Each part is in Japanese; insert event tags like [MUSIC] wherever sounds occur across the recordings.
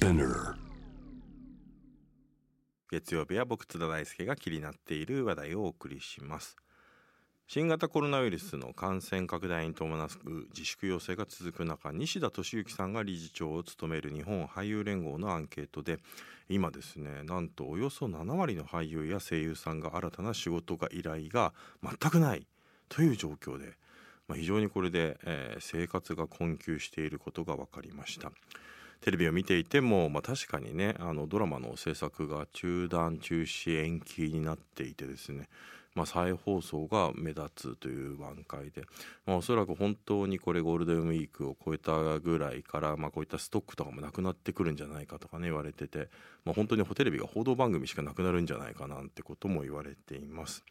Spinner 月曜日は僕津田大輔が気になっている話題をお送りします新型コロナウイルスの感染拡大に伴う自粛要請が続く中西田敏行さんが理事長を務める日本俳優連合のアンケートで今ですねなんとおよそ7割の俳優や声優さんが新たな仕事が依頼が全くないという状況で、まあ、非常にこれで、えー生活が困窮していることが分かりました。テレビを見ていても、まあ、確かにねあのドラマの制作が中断中止延期になっていてですね、まあ、再放送が目立つという段階で、まあ、おそらく本当にこれゴールデンウィークを超えたぐらいから、まあ、こういったストックとかもなくなってくるんじゃないかとかね言われてて、まあ、本当にテレビが報道番組しかなくなるんじゃないかなんてことも言われています。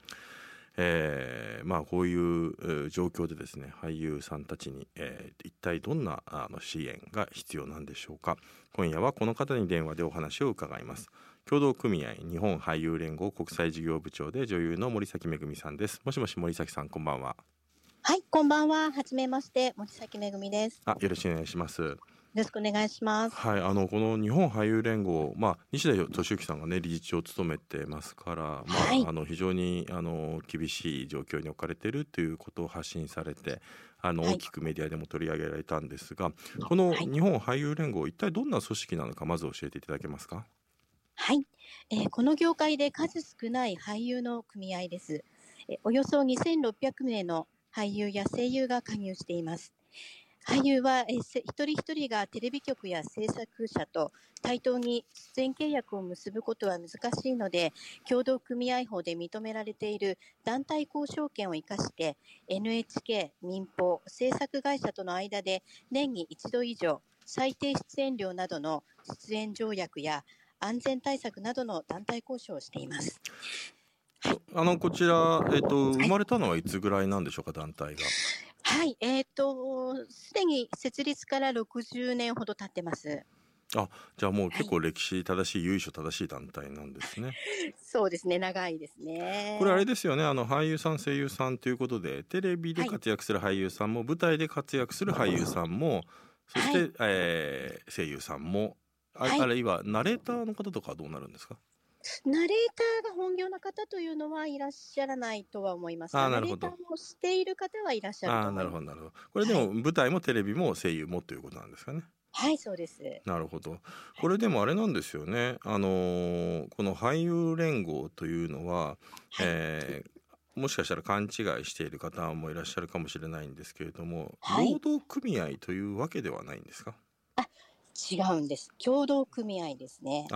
えーまあこういうえー状況でですね俳優さんたちに、えー一体どんなあの支援が必要なんでしょうか。今夜はこの方に電話でお話を伺います。協同組合日本俳優連合国際事業部長で女優の森崎めぐみさんです。もしもし森崎さんこんばんは。はい、こんばんは。はじめまして、森崎めぐみです。よあよろしくお願いしますろしくお願いします。はいあのこの日本俳優連合まあ西田敏行さんがね理事長を務めてますからまあ、はいあの非常にあの厳しい状況に置かれているということを発信されてあのはい大きくメディアでも取り上げられたんですが、このはい日本俳優連合一体どんな組織なのかまず教えていただけますか？はい、えーこの業界で数少ない俳優の組合です。えーおよそ2600名の俳優や声優が加入しています。俳優は、えーせ一人一人がテレビ局や制作者と対等に出演契約を結ぶことは難しいので、共同組合法で認められている団体交渉権を生かして、NHK、民放、制作会社との間で年に一度以上、最低出演料などの出演条約や安全対策などの団体交渉をしています。あのこちら、えっと生まれたのはいつぐらいなんでしょうか団体が？はい、えっ、と、すでに設立から60年ほど経ってます。じゃあもう結構歴史正しい由緒正しい団体なんですね。[LAUGHS] そうですね、長いですね。これあれですよねあの俳優さん声優さんということでテレビではい活躍する俳優さんも、舞台で活躍する俳優さんもそして、はいえー声優さんもあ,、はいあるいはナレーターの方とかはどうなるんですか？ナレーターが本業の方というのはいらっしゃらないとは思いますあーなるほど。ターもしている方はいらっしゃるああーと思います。なるほどなるほど。これでも舞台もテレビも声優もということなんですかね。はい、そうです。なるほど。これでもあれなんですよね。あのーこの俳優連合というのは、はい。えーもしかしたら勘違いしている方もいらっしゃるかもしれないんですけれども、はい。労働組合というわけではないんですか？違うんです。共同組合ですね。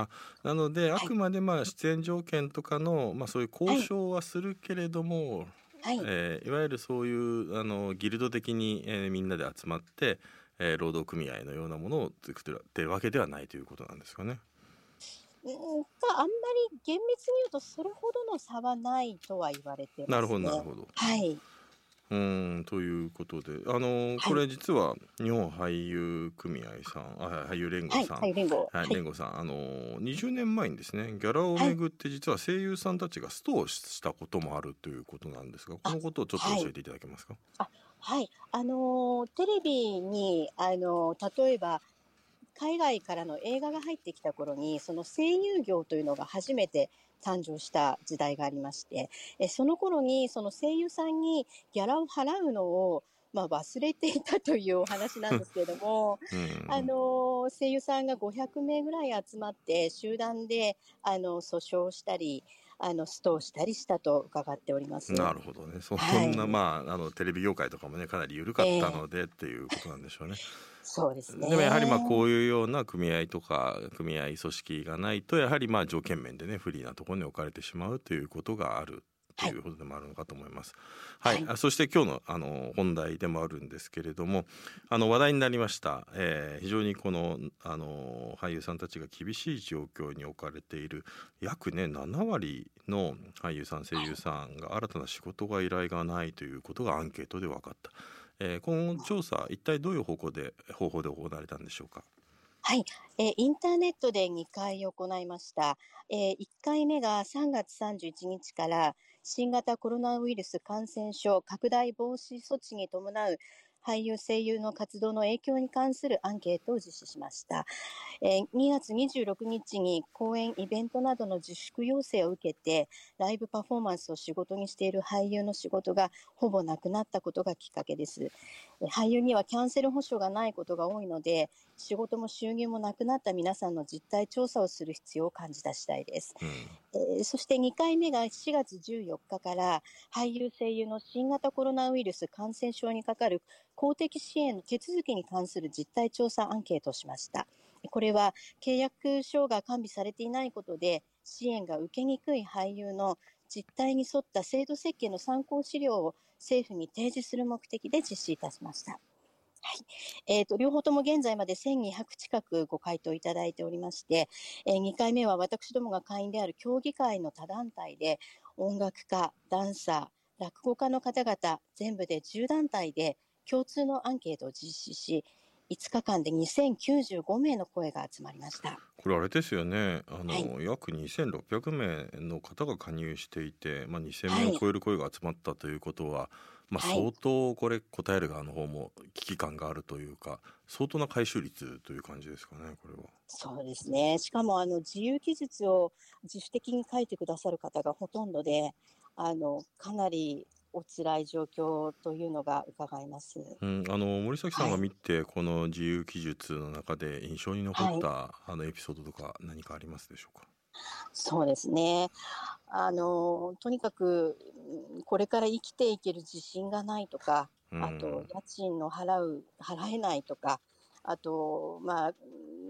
なので、はいあくまでまあ出演条件とかの、まあ、そういう交渉はするけれども、はい。えーいわゆるそういうあのギルド的に、えーみんなで集まって、えー労働組合のようなものを作ってるってるわけではないということなんですかね。うんまあ、あんまり厳密に言うとそれほどの差はないとは言われてます、ね。なるほどなるほど。はい。うーんということであのこれ実は日本俳優組合さんあ俳優連合はい。さん、はい、連合。はい、連合さんあの20年前にですねギャラをめぐって実は声優さんたちがストをしたこともあるということなんですがこのことをちょっと教えていただけますか？はい、あのーテレビに、あのー例えば海外からの映画が入ってきた頃にその声優業というのが初めて誕生した時代がありましてえその頃にその声優さんにギャラを払うのを、まあ、忘れていたというお話なんですけれども、[LAUGHS] うん。あのー声優さんが500名ぐらい集まって集団であの訴訟したりあのストをしたりしたと伺っております。なるほどねそはいんな、まああのテレビ業界とかもねかなり緩かったので、っていうことなんでしょうね。そうですね。でもやはりまあこういうような組合とか組合組織がないとやはりまあ条件面でね不利なところに置かれてしまうということがあるということでもあるのかと思います。はい、はいあそして今日のあの本題でもあるんですけれどもあの話題になりました、えー非常にこのあの俳優さんたちが厳しい状況に置かれている約ね7割の俳優さん声優さんが新たな仕事が依頼がないということがアンケートで分かった。えー、この調査一体どういう方向で方法で行われたんでしょうか？はい、えーインターネットで2回行いました。えー1回目が3月31日から新型コロナウイルス感染症拡大防止措置に伴う俳優声優の活動の影響に関するアンケートを実施しました。えー2月26日に公演、イベントなどの自粛要請を受けて、ライブパフォーマンスを仕事にしている俳優の仕事がほぼなくなったことがきっかけです。俳優にはキャンセル保証がないことが多いので、仕事も収入もなくなった皆さんの実態調査をする必要を感じた次第です。えーそして2回目が4月14日から俳優声優の新型コロナウイルス感染症にかかる公的支援の手続きに関する実態調査アンケートをしました。これは契約書が完備されていないことで支援が受けにくい俳優の実態に沿った制度設計の参考資料を政府に提示する目的で実施いたしました。はい。えっ、と、両方とも現在まで1200近くご回答いただいておりまして、えー2回目は私どもが会員である協議会の他団体で音楽家、ダンサー、落語家の方々全部で10団体で共通のアンケートを実施し5日間で2095名の声が集まりました。これあれですよねあの、はい約2600名の方が加入していて、まあ、2000はい名を超える声が集まったということは、まあ、はい相当これ答える側の方も危機感があるというか相当な回収率という感じですかねこれは。そうですね。しかもあの自由記述を自主的に書いてくださる方がほとんどで、あのかなりお辛い状況というのが伺えます。うん、あの森崎さんが見て、この自由記述の中で印象に残った、あのエピソードとか何かありますでしょうか？そうですね。あのとにかくうんこれから生きていける自信がないとか、うん。あと家賃の払う払えないとか、あとまあ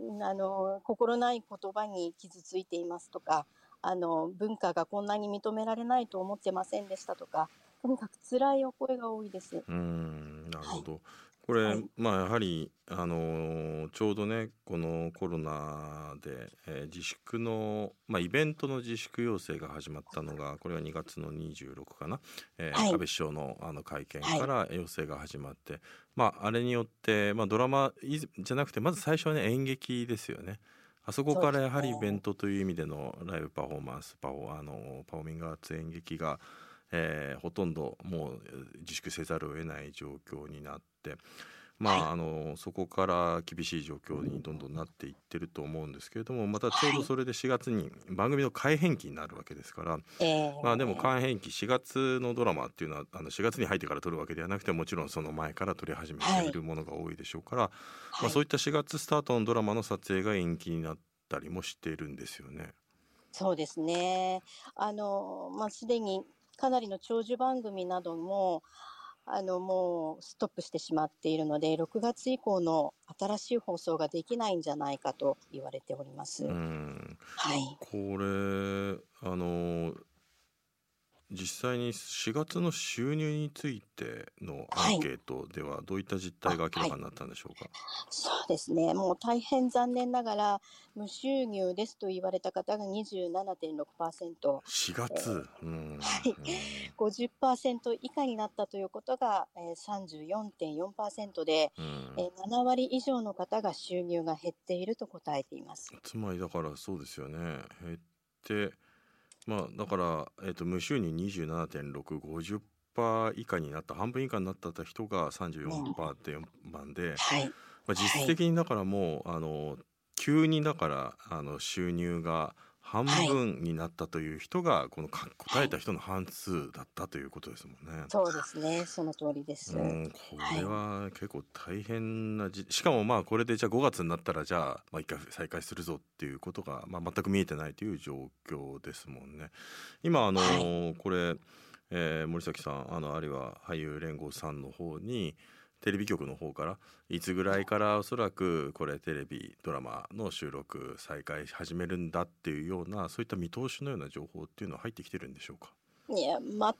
うんあの心ない言葉に傷ついていますとか、あの文化がこんなに認められないと思ってませんでしたとか、とにかく辛いお声が多いです。うんなるほど。これ、はいまあやはりあのーちょうどねこのコロナで、えー自粛のまあイベントの自粛要請が始まったのがこれは2月の26かな、えーはい安倍首相のあの会見から要請が始まって、まああれによってまあドラマいじゃなくてまず最初はね演劇ですよね。あそこからやはりイベントという意味でのライブパフォーマンスパフォあのパフォーミングアーツ演劇がえーほとんどもうえー自粛せざるを得ない状況になってまあ、はいあのそこから厳しい状況にどんどんなっていってると思うんですけれどもまたちょうどそれで4月に番組の改編期になるわけですから、えーまあでも改編期4月のドラマっていうのはあの4月に入ってから撮るわけではなくてもちろんその前から撮り始めているものが多いでしょうから、まあ、はいそういった4月スタートのドラマの撮影が延期になったりもしているんですよね。そうですね。あの、まあ、すでにかなりの長寿番組なども、あの、もうストップしてしまっているので、6月以降の新しい放送ができないんじゃないかと言われております。うんはい。これあの実際に4月の収入についてのアンケートではどういった実態が明らかになったんでしょうか？そうですね。もう大変残念ながら、無収入ですと言われた方が27.6%。4月、うんはい50%以下になったということが、えー、34.4%で、うんえー7割以上の方が収入が減っていると答えています。つまりだからそうですよね減ってまあだから、えー、と無収入27.650%以下になった半分以下になった人が34.4番で、はい。まあ、実質的にだからもう、あの急にだからあの収入が半分になったという人が、このか答えた人の半数だったということですもんね。そうですね。その通りです。うん、これは結構大変なじしかもまあこれでじゃあ5月になったらじゃあまあ一回再開するぞっていうことが、まあ、全く見えてないという状況ですもんね。今あの、はこれ、えー森崎さんあのあるいは俳優連合さんの方にテレビ局の方からいつぐらいからおそらくこれテレビドラマの収録再開始めるんだっていうようなそういった見通しのような情報っていうのは入ってきてるんでしょうか、いや、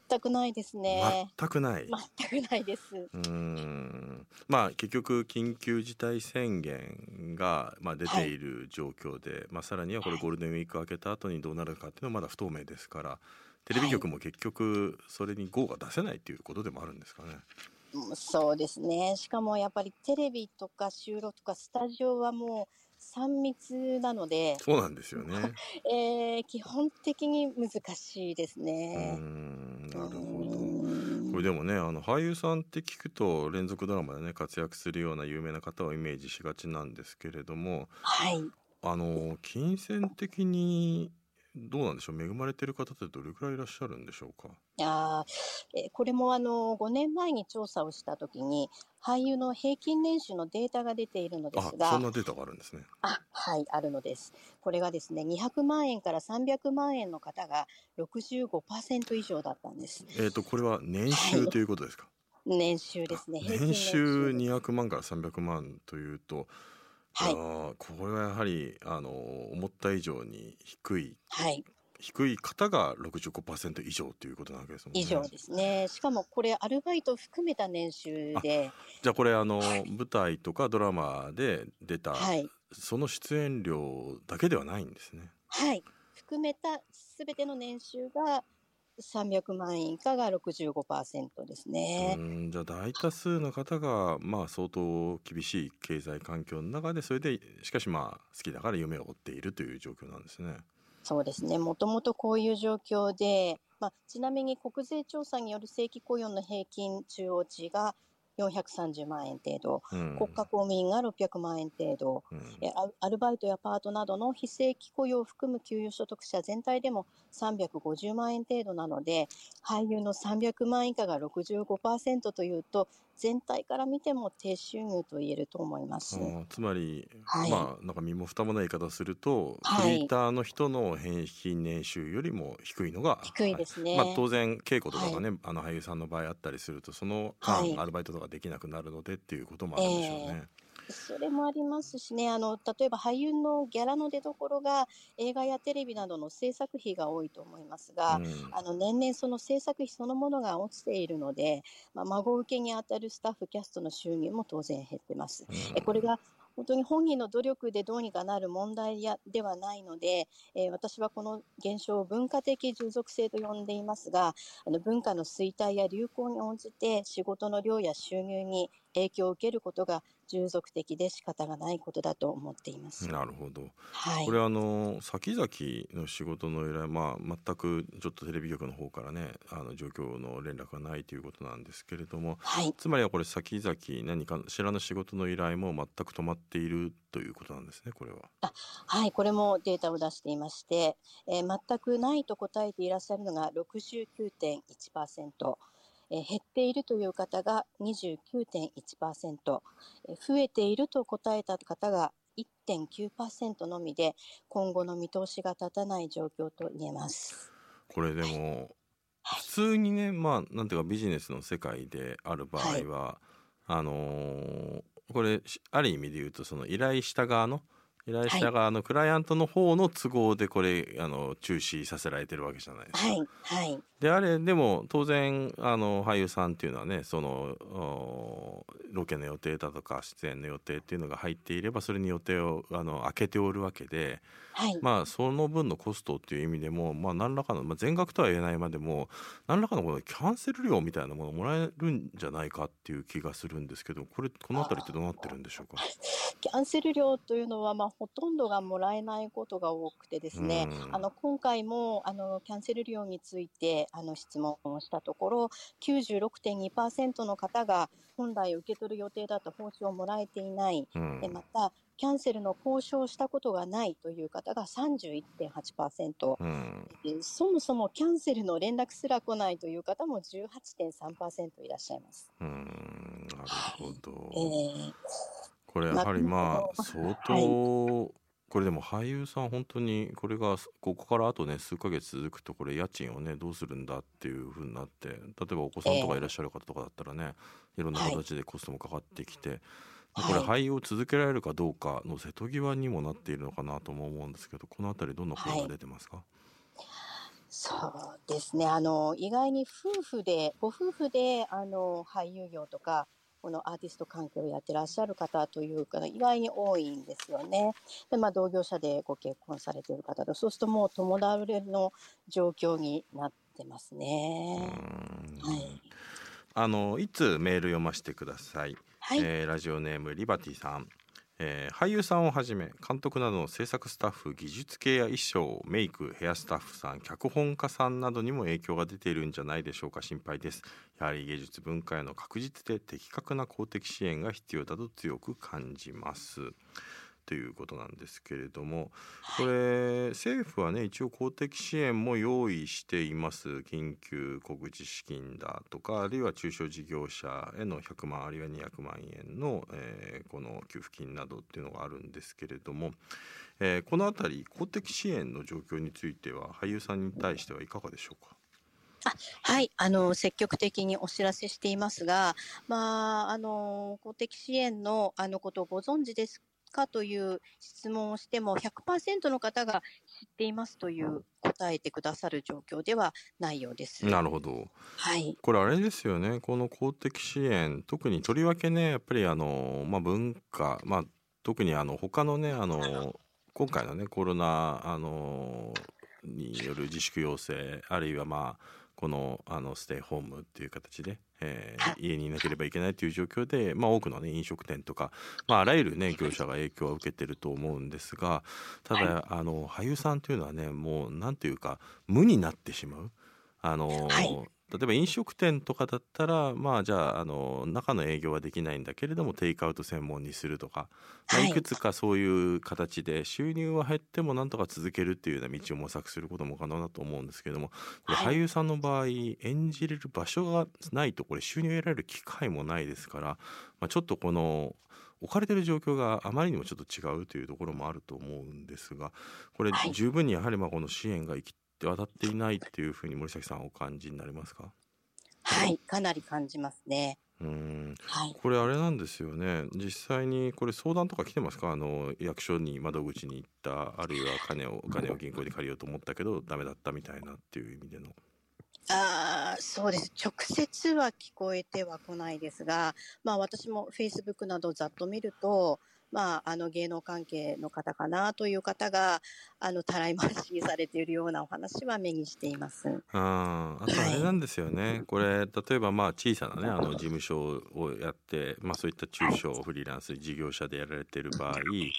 全くないですね。全くない。全くないです。うーんまあ結局緊急事態宣言が、まあ、出ている状況で、まあ、さらにはこれはいゴールデンウィーク明けた後にどうなるかっていうのはまだ不透明ですからテレビ局も結局それに GO が出せないっていうことでもあるんですかね。うんそうですね。しかもやっぱりテレビとか収録とかスタジオはもう3密なので、そうなんですよね。[LAUGHS] えー基本的に難しいうですーね。んなるほど。これでもねあの俳優さんって聞くと連続ドラマでね活躍するような有名な方をイメージしがちなんですけれどもはい。あの金銭的にどうなんでしょう？恵まれてる方ってどれくらいいらっしゃるんでしょうか？あーえーこれもあの5年前に調査をしたときに俳優の平均年収のデータが出ているのであすがそんなデータがあるんですね。あはいあるのです。これがですね200万円から300万円の方が65%以上だったんです。えっ、とこれは年収ということですか、年収ですね。年収です。200万から300万というと、はい。あーこれはやはりあの思った以上に低いはい。低い方が65%以上ということなわけですもんね。以上ですね。しかもこれアルバイト含めた年収で。じゃあこれあの舞台とかドラマで出た、はい。その出演料だけではないんですね。はい。含めたすべての年収が300万円以下が65%ですね。うんじゃあ大多数の方がまあ相当厳しい経済環境の中でそれでしかしまあ好きだから夢を追っているという状況なんですね。そうですね。もともとこういう状況で、まあ、ちなみに国税調査による正規雇用の平均中央値が430万円程度、うん。国家公務員が600万円程度、うん。えアアルバイトやパートなどの非正規雇用を含む給与所得者全体でも350万円程度なので俳優の300万以下が65%というと全体から見ても低収入と言えると思います。あーつまり、はい。まあなんか身も蓋もない言い方をすると、はい。フリーターの人の平均年収よりも低いのが低いですね。はい。まあ、当然稽古とかがね、あの俳優さんの場合あったりするとそのアルバイトとかできなくなるのでっていうこともあるんでしょうね。それもありますしね。あの例えば俳優のギャラの出所が映画やテレビなどの制作費が多いと思いますが、うん。あの年々その制作費そのものが落ちているので、まあ、孫受けにあたるスタッフキャストの収入も当然減ってます。えこれが本当に本人の努力でどうにかなる問題やではないので、えー私はこの現象を文化的従属性と呼んでいますがあの文化の衰退や流行に応じて仕事の量や収入に影響を受けることが従属的で仕方がないことだと思っています。なるほど。はいこれあの先々の仕事の依頼まあ全くちょっとテレビ局の方からねあの状況の連絡がないということなんですけれどもはいつまりはこれ先々何かしらの仕事の依頼も全く止まっているということなんですねこれは。はい、これもデータを出していまして、えー全くないと答えていらっしゃるのが69.1%、えー減っているという方が29.1%、えー増えていると答えた方が1.9%のみで、今後の見通しが立たない状況と言えます。これでも普通にねまあなんていうかビジネスの世界である場合は、あのーこれしある意味で言うとその依頼した側の依頼した側のクライアントの方の都合でこれあの中止させられてるわけじゃないですか。はい、はい、であれでも当然あの俳優さんっていうのはねそのおロケの予定だとか出演の予定っていうのが入っていればそれに予定をあの空けておるわけではい、まあその分のコストっていう意味でもまあ何らかの、まあ、全額とは言えないまでも何らかのこのキャンセル料みたいなものをもらえるんじゃないかっていう気がするんですけどこれこの辺りってどうなってるんでしょうか？キャンセル料というのは、まあ、ほとんどがもらえないことが多くてですね、うん。あの今回もあのキャンセル料についてあの質問をしたところ96.2%の方が本来受け取る予定だった報酬をもらえていない、うん。でまたキャンセルの交渉をしたことがないという方が31.8%、うんでそもそもキャンセルの連絡すら来ないという方も18.3%いらっしゃいます。うんなるほど。えー。これやはりまあまあ相当、これでも俳優さん本当にこれがここからあとね数ヶ月続くとこれ家賃をねどうするんだっていう風になって例えばお子さんとかいらっしゃる方とかだったらね、い。ろんな形でコストもかかってきて、はいこれ俳優を続けられるかどうかの瀬戸際にもなっているのかなとも思うんですけどこの辺りどんな声が出てますか、そうですね。あの、意外に夫婦で、ご夫婦で、あの、俳優業とか、このアーティスト関係をやってらっしゃる方というか、意外に多いんですよね。で、まあ、同業者でご結婚されている方で、そうするともう友達の状況になってますね。うんはい。あのいつメール読ませてください、はい。えーラジオネームリバティさん、えー俳優さんをはじめ監督などの制作スタッフ技術系や衣装メイクヘアスタッフさん脚本家さんなどにも影響が出ているんじゃないでしょうか。心配です。やはり芸術文化への確実で的確な公的支援が必要だと強く感じます。ということなんですけれどもこれ政府はね一応公的支援も用意しています。緊急小口資金だとかあるいは中小事業者への100万あるいは200万円の、えーこの給付金などっていうのがあるんですけれども、えーこのあたり公的支援の状況については俳優さんに対してはいかがでしょうか？はい、あの積極的にお知らせしていますが、まああの公的支援のあのことをご存知ですかという質問をしても100%の方が知っていますという答えてくださる状況ではないようです。なるほど。はい、これあれですよね。この公的支援特にとりわけねやっぱりあの、まあ、文化、まあ、特にあの他のねあの今回のねコロナあのによる自粛要請あるいはまあこのあのステイホームっていう形で、えー家にいなければいけないという状況で、まあ、多くの、ね、飲食店とか、まあ、あらゆる、ね、業者が影響を受けてると思うんですがただ、あの俳優さんというのはねもうなんていうか無になってしまう。あのはい例えば飲食店とかだったらまあじゃああの中の営業はできないんだけれどもテイクアウト専門にするとか、まあはいいくつかそういう形で収入は減ってもなんとか続けるっていうような道を模索することも可能だと思うんですけれども俳優さんの場合演じれる場所がないとこれ収入を得られる機会もないですから、まあ、ちょっとこの置かれてる状況があまりにもちょっと違うというところもあると思うんですがこれはい。十分にやはりまあこの支援が行き渡っていないっていうふうに森崎さんはお感じになりますか？はい、かなり感じますね。うーん。はい、これあれなんですよね。実際にこれ相談とか来てますか？あの役所に窓口に行ったあるいは金をお金を銀行に借りようと思ったけどダメだったみたいなっていう意味での。あーそうです。直接は聞こえてはこないですが、まあ、私もフェイスブックなどをざっと見ると、まあ、あの芸能関係の方かなという方があのたらい回しにされているようなお話は目にしています。あーあとあれなんですよね、これ例えばまあ小さなねあの事務所をやって、まあ、そういった中小フリーランス事業者でやられている場合、はい、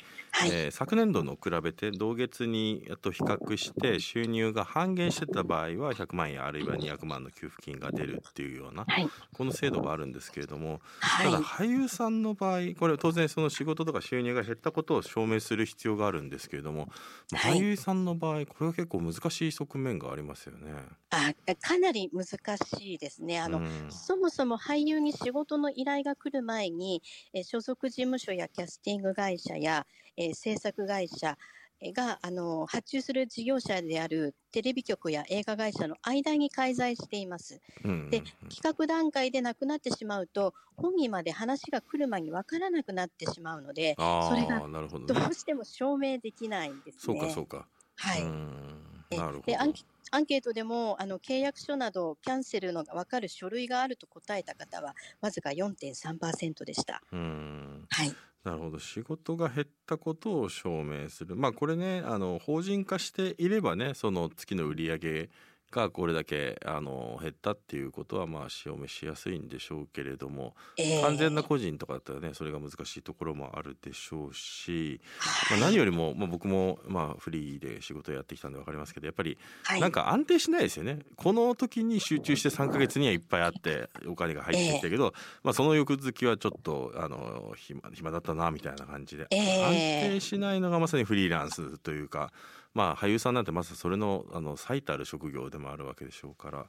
えー昨年度の比べて同月にあと比較して収入が半減してた場合は100万円あるいは200万の給付金が出るっていうようなはい、この制度があるんですけれどもはい。ただ俳優さんの場合これ当然その仕事とか収入が減ったことを証明する必要があるんですけれども、まあはい俳優さんの場合これは結構難しい側面がありますよね。あかなり難しいですね。あの、うんそもそも俳優に仕事の依頼が来る前に、えー所属事務所やキャスティング会社や、えー制作会社えーがあの発注する事業者であるテレビ局や映画会社の間に介在しています。うんで企画段階でなくなってしまうと本人まで話が来る前に分からなくなってしまうのであそれがどうしても証明できないんですそうね。かそうか。はい、うんえなるほど。でアンケアンケートでもあの契約書などキャンセルのが分かる書類があると答えた方はわずか4.3%でした。うんはい、なるほど。仕事が減ったことを証明する。まあこれねあの法人化していればねその月の売り上げがこれだけあの減ったっていうことはまあ証明しやすいんでしょうけれども、えー完全な個人とかだったらねそれが難しいところもあるでしょうし、まあ、はい何よりも、まあ、僕もまあフリーで仕事をやってきたんで分かりますけどやっぱりはい。なんか安定しないですよね。この時に集中して3ヶ月にはいっぱいあってお金が入ってきたけど、まあその翌月はちょっとあの暇暇だったなみたいな感じで、ええ。安定しないのがまさにフリーランスというか、まあ俳優さんなんてまさそれのあの最たる職業でもあるわけでしょうから、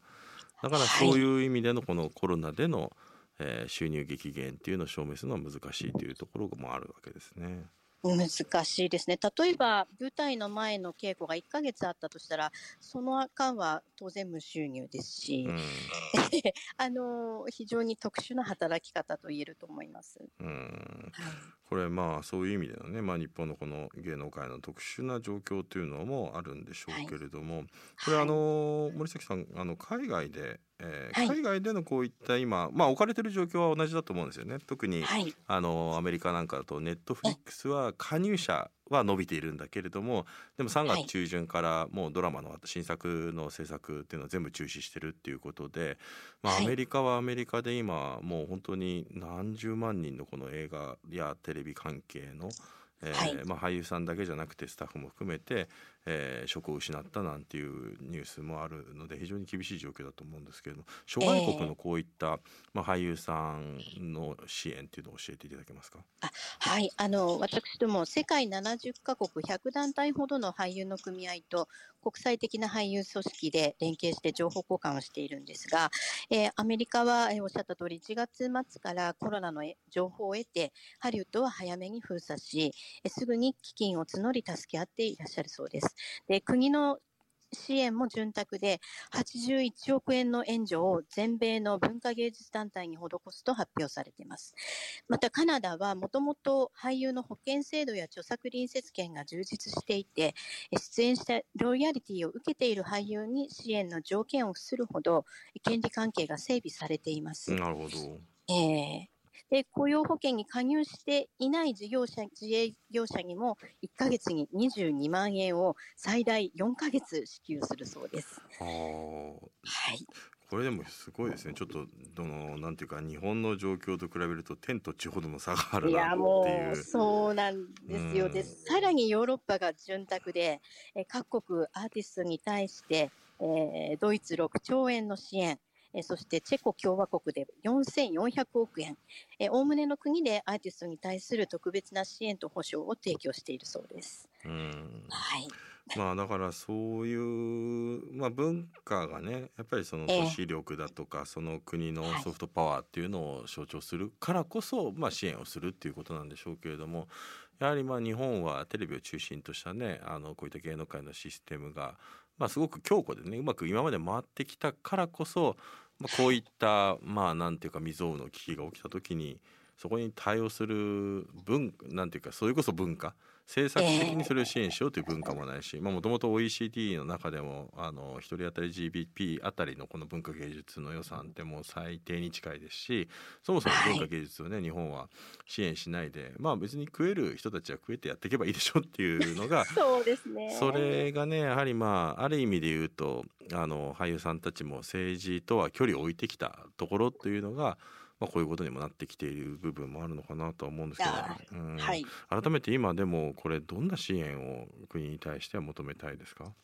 だからそういう意味でのこのコロナでの、えー収入激減っていうのを証明するのは難しいというところもあるわけですね。難しいですね。例えば舞台の前の稽古が1ヶ月あったとしたらその間は当然無収入ですし、うん [LAUGHS] あの非常に特殊な働き方と言えると思います。うんはいこれまあそういう意味でのね、まあ、日本のこの芸能界の特殊な状況というのもあるんでしょうけれども、これはいあの森崎さんあの海外で、えーはい。海外でのこういった今、まあ、置かれてる状況は同じだと思うんですよね。特に、はい。あのアメリカなんかだとネットフリックスは加入者は伸びているんだけれどもでも3月中旬からもうドラマの新作の制作っていうのは全部中止してるっていうことで、まあ、アメリカはアメリカで今もう本当に何十万人のこの映画やテレビ関係のえーはい、まあ、俳優さんだけじゃなくてスタッフも含めて、えー、職を失ったなんていうニュースもあるので非常に厳しい状況だと思うんですけれども諸外国のこういった、えー、まあ、俳優さんの支援っていうのを教えていただけますか？あはいあの私ども世界70カ国100団体ほどの俳優の組合と国際的な俳優組織で連携して情報交換をしているんですが、えー、アメリカは、えー、おっしゃった通り1月末からコロナの情報を得てハリウッドは早めに封鎖し、えー、すぐに基金を募り助け合っていらっしゃるそうです。で国の支援も潤沢で、81億円の援助を全米の文化芸術団体に施すと発表されています。またカナダはもともと俳優の保険制度や著作隣接権が充実していて、出演したロイヤリティを受けている俳優に支援の条件を付するほど、権利関係が整備されています。なるほど。えー、で雇用保険に加入していない事業者自営業者にも1か月に22万円を最大4か月支給するそうです。はい、これでもすごいですね。ちょっとどのなんていうか日本の状況と比べると天と地ほどの差があるなっていう。いやもうそうなんですよ。でさらにヨーロッパが潤沢で、え各国アーティストに対して、えー、ドイツ6兆円の支援。えそしてチェコ共和国で4400億円、おおむねの国でアーティストに対する特別な支援と保障を提供しているそうです。うん。はい。[LAUGHS] まあだからそういう、まあ、文化がねやっぱりその都市力だとか、その国のソフトパワーっていうのを象徴するからこそ、まあ、支援をするっていうことなんでしょうけれどもやはりまあ日本はテレビを中心としたねあのこういった芸能界のシステムが、まあ、すごく強固でねうまく今まで回ってきたからこそまあ、こういったまあなんていうか未曾有の危機が起きた時にそこに対応する文なんていうかそれこそ文化政策的にそれを支援しようという文化もないしもともと OECD の中でもあの1人当たり GDP あたりのこの文化芸術の予算ってもう最低に近いですしそもそも文化芸術をね、はい、日本は支援しないでまあ別に食える人たちは食えてやっていけばいいでしょっていうのが [LAUGHS] そうですね。それがねやはりまあある意味で言うとあの俳優さんたちも政治とは距離を置いてきたところというのがまあ、こういうことにもなってきている部分もあるのかなとは思うんですけど、うん。はい、改めて今でもこれどんな支援を国に対しては求めたいですか？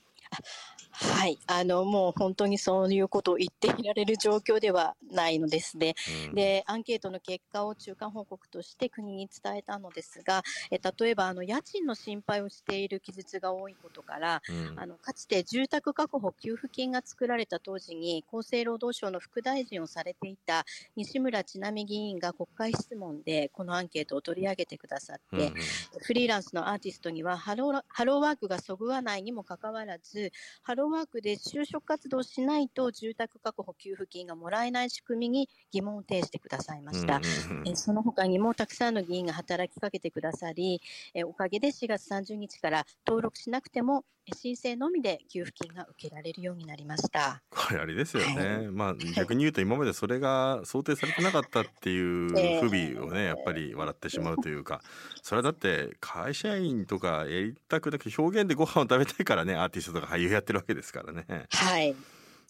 はい、あのもう本当にそういうことを言っていられる状況ではないのですね。うん、で、アンケートの結果を中間報告として国に伝えたのですが、え例えばあの家賃の心配をしている記述が多いことから、うん、あのかつて住宅確保給付金が作られた当時に厚生労働省の副大臣をされていた西村智奈美議員が国会質問でこのアンケートを取り上げてくださって、うん、フリーランスのアーティストにはハローハローワークがそぐわないにもかかわらず、ハローワークで就職活動しないと住宅確保給付金がもらえない仕組みに疑問を呈してくださいました。えその他にもたくさんの議員が働きかけてくださり、えおかげで4月30日から登録しなくても申請のみで給付金が受けられるようになりました。これあれですよね。はい、まあ [LAUGHS] 逆に言うと今までそれが想定されてなかったっていう [LAUGHS] 不備をね、やっぱり笑ってしまうというか、それはだって会社員とかやりたくなくて表現でご飯を食べたいからね、アーティストとか俳優やってるわけですからね。はい。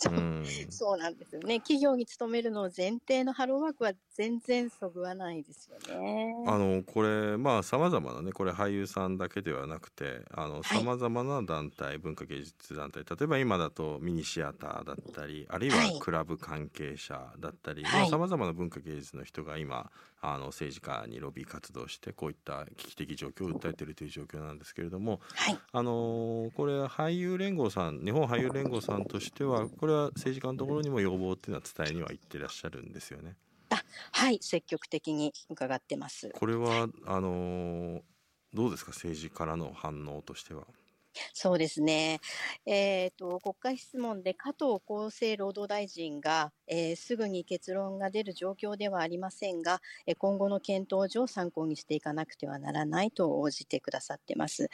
そうそうなんですよね。企業に勤めるのを前提のハローワークは全然そぐわないですよね。あのこれまあさまざまなねこれ俳優さんだけではなくてあのさまざまな団体、文化芸術団体例えば今だとミニシアターだったりあるいはクラブ関係者だったりさまざ、まな文化芸術の人が今あの政治家にロビー活動してこういった危機的状況を訴えているという状況なんですけれども、はい、あのこれ俳優連合さん日本俳優連合さんとしてはこれは政治家のところにも要望っていうのは伝えには行ってらっしゃるんですよね。あはい積極的に伺ってます。これはあのどうですか政治からの反応としては。そうですね。えっ、ー、と、国会質問で加藤厚生労働大臣が、えー、すぐに結論が出る状況ではありませんが、え今後の検討上参考にしていかなくてはならないと応じてくださってます。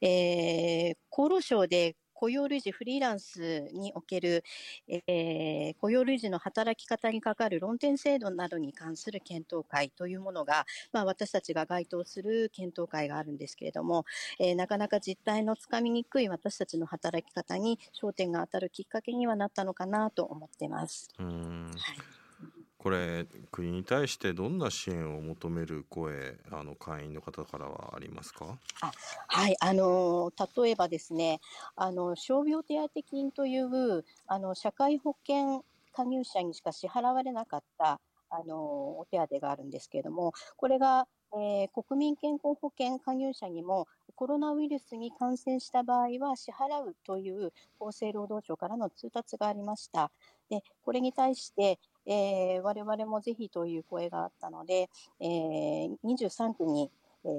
えー、厚労省で雇用類似フリーランスにおける、えー、雇用類似の働き方にかかる論点制度などに関する検討会というものが、まあ、私たちが該当する検討会があるんですけれども、えー、なかなか実態のつかみにくい私たちの働き方に焦点が当たるきっかけにはなったのかなと思ってます。うんはいこれ国に対してどんな支援を求める声あの会員の方からはありますか？あはいあの例えばですねあの傷病手当金というあの社会保険加入者にしか支払われなかったあのお手当があるんですけれどもこれが、えー、国民健康保険加入者にもコロナウイルスに感染した場合は支払うという厚生労働省からの通達がありました。でこれに対して、えー、我々もぜひという声があったので、えー、23区に、えー、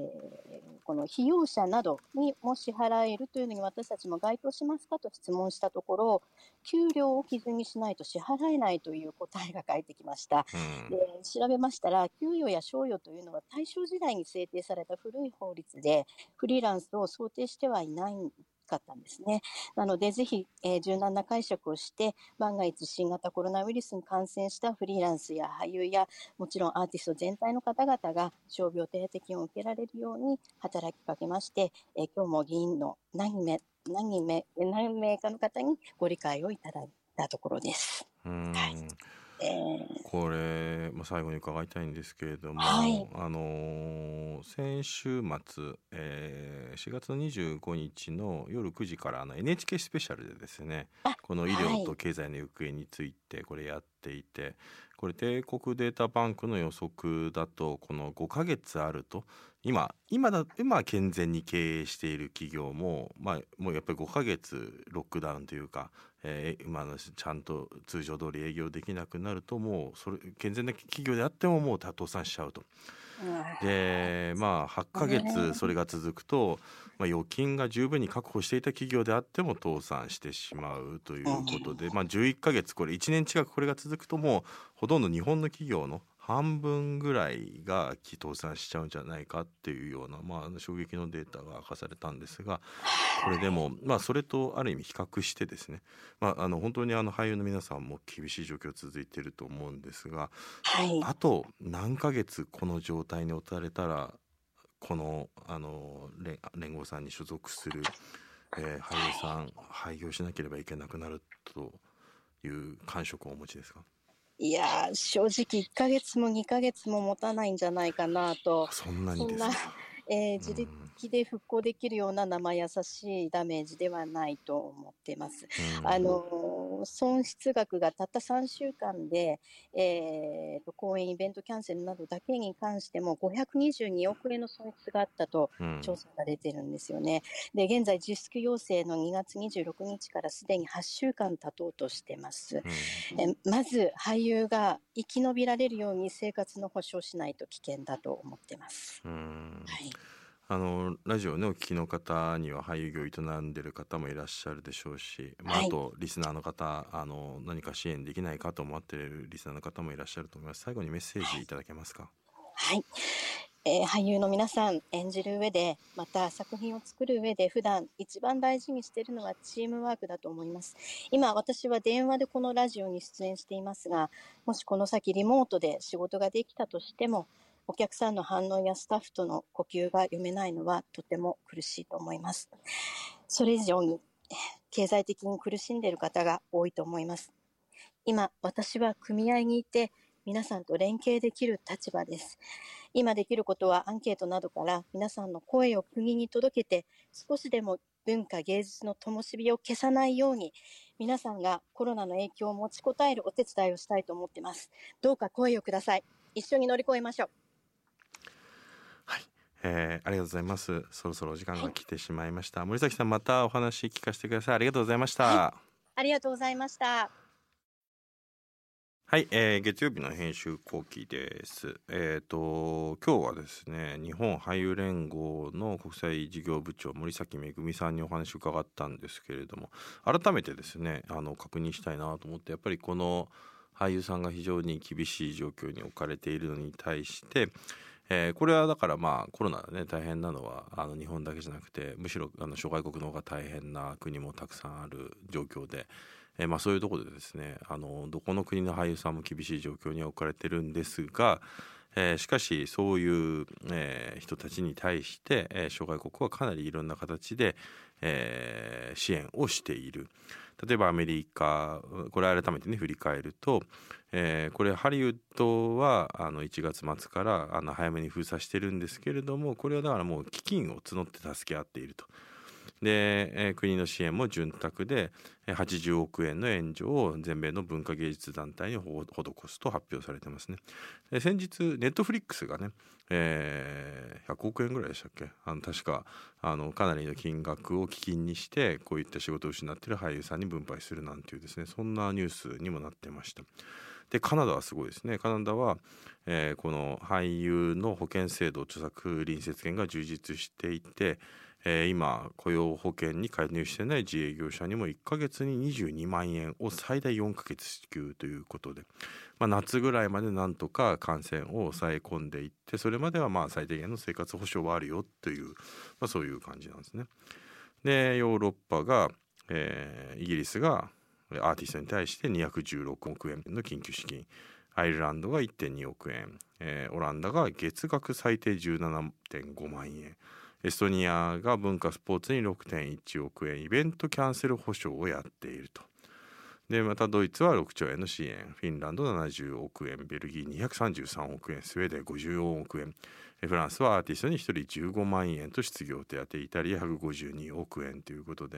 この費用者などにも支払えるというのに私たちも該当しますかと質問したところ、給料を基準にしないと支払えないという答えが返ってきました。うん、で調べましたら、給与や賞与というのは大正時代に制定された古い法律で、フリーランスを想定してはいないんかったんですね。なので、ぜひ、えー、柔軟な解釈をして、万が一新型コロナウイルスに感染したフリーランスや俳優や、もちろんアーティスト全体の方々が傷病手当金を受けられるように働きかけまして、えー、今日も議員の何名、何名、何名かの方にご理解をいただいたところです。はいこれ、まあ、最後に伺いたいんですけれども、はい、あのー、先週末、えー、4月25日の夜9時からあの NHK スペシャルでですねこの医療と経済の行方についてこれやっていて、はい、これ帝国データバンクの予測だとこの5ヶ月あると今今だ今健全に経営している企業も、まあ、もうやっぱり5ヶ月ロックダウンというかえー、今のちゃんと通常通り営業できなくなるともうそれ健全な企業であってももう倒産しちゃうと。でまあ8ヶ月それが続くと、まあ、預金が十分に確保していた企業であっても倒産してしまうということで、まあ、11ヶ月これ1年近くこれが続くともうほとんど日本の企業の半分ぐらいが倒産しちゃうんじゃないかっていうような、まあ、衝撃のデータが明かされたんですがこれでも、まあ、それとある意味比較してですね、まあ、あの本当にあの俳優の皆さんも厳しい状況続いていると思うんですが、はい、あと何ヶ月この状態に置かれたらこのあの連合さんに所属する、えー、俳優さん廃業しなければいけなくなるという感触をお持ちですか？いや正直1か月も2か月も持たないんじゃないかなと。そんなにですか？[LAUGHS] えー、自力で復興できるような生優しいダメージではないと思ってます。あの損失額がたった3週間で、えーと、公演イベントキャンセルなどだけに関しても522億円の損失があったと調査が出てるんですよね。で現在自粛要請の2月26日からすでに8週間経とうとしてます。えまず俳優が生き延びられるように生活の保障しないと危険だと思ってます。はいあのラジオねお聞きの方には俳優業を営んでる方もいらっしゃるでしょうし、まあ、あとリスナーの方あの何か支援できないかと思っているリスナーの方もいらっしゃると思います。最後にメッセージい。ただけますか？はい、えー、俳優の皆さん演じる上でまた作品を作る上で普段一番大事にしているのはチームワークだと思います。今私は電話でこのラジオに出演していますがもしこの先リモートで仕事ができたとしてもお客さんの反応やスタッフとの呼吸が読めないのはとても苦しいと思います。それ以上に経済的に苦しんでいる方が多いと思います。今、私は組合にいて皆さんと連携できる立場です。今できることはアンケートなどから皆さんの声を国に届けて少しでも文化芸術の灯火を消さないように皆さんがコロナの影響を持ちこたえるお手伝いをしたいと思ってます。どうか声をください。一緒に乗り越えましょう。えー、ありがとうございます。そろそろお時間が来てしまいました。はい、森崎さん、またお話聞かせてください。ありがとうございました。はい、ありがとうございました。はい、えー、月曜日の編集後期です。えっ、ー、と今日はですね、日本俳優連合の国際事業部長森崎めぐみさんにお話を伺ったんですけれども、改めてですね、あの確認したいなと思って、やっぱりこの俳優さんが非常に厳しい状況に置かれているのに対して。えー、これはだからまあコロナでね大変なのはあの日本だけじゃなくてむしろあの諸外国の方が大変な国もたくさんある状況で、えー、まあそういうところでですねあのどこの国の俳優さんも厳しい状況に置かれてるんですが、えー、しかしそういう、え、人たちに対して、え、諸外国はかなりいろんな形で、えー、支援をしている。例えばアメリカこれ改めてね振り返ると、えー、これハリウッドはあの1月末からあの早めに封鎖してるんですけれどもこれはだからもう基金を募って助け合っていると。で、国の支援も潤沢で80億円の援助を全米の文化芸術団体に施すと発表されてますね。先日ネットフリックスがね、えー、100億円ぐらいでしたっけ？あの確かあのかなりの金額を基金にしてこういった仕事を失っている俳優さんに分配するなんていうですねそんなニュースにもなってました。でカナダはすごいですねカナダは、えー、この俳優の保険制度著作隣接権が充実していてえー、今雇用保険に加入してない自営業者にも1ヶ月に22万円を最大4ヶ月支給ということで、まあ、夏ぐらいまでなんとか感染を抑え込んでいってそれまではまあ最低限の生活保障はあるよという、まあ、そういう感じなんですね。でヨーロッパが、えー、イギリスがアーティストに対して216億円の緊急資金アイルランドが1.2億円、えー、オランダが月額最低17.5万円エストニアが文化スポーツに6.1億円イベントキャンセル保証をやっていると。でまたドイツは6兆円の支援。フィンランド70億円ベルギー233億円スウェーデン54億円。フランスはアーティストに1人15万円と失業手当イタリア152億円ということで、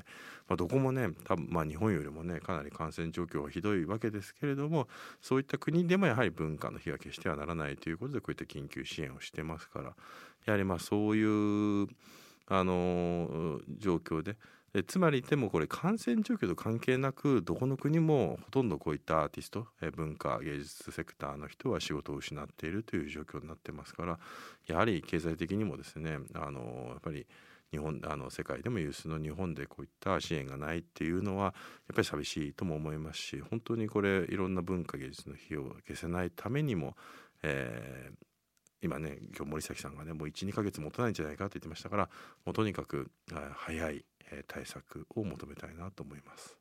まあ、どこもね多分まあ日本よりもねかなり感染状況はひどいわけですけれどもそういった国でもやはり文化の火は消してはならないということでこういった緊急支援をしてますから。やはりまあそういうあの状況で。でつまりでもこれ感染状況と関係なくどこの国もほとんどこういったアーティスト文化芸術セクターの人は仕事を失っているという状況になってますからやはり経済的にもですねあのやっぱり日本あの世界でも有数の日本でこういった支援がないっていうのはやっぱり寂しいとも思いますし本当にこれいろんな文化芸術の火を消せないためにも、えー、今ね今日森崎さんがねもう12ヶ月持たないんじゃないかって言ってましたからもうとにかく早い対策を求めたいなと思います。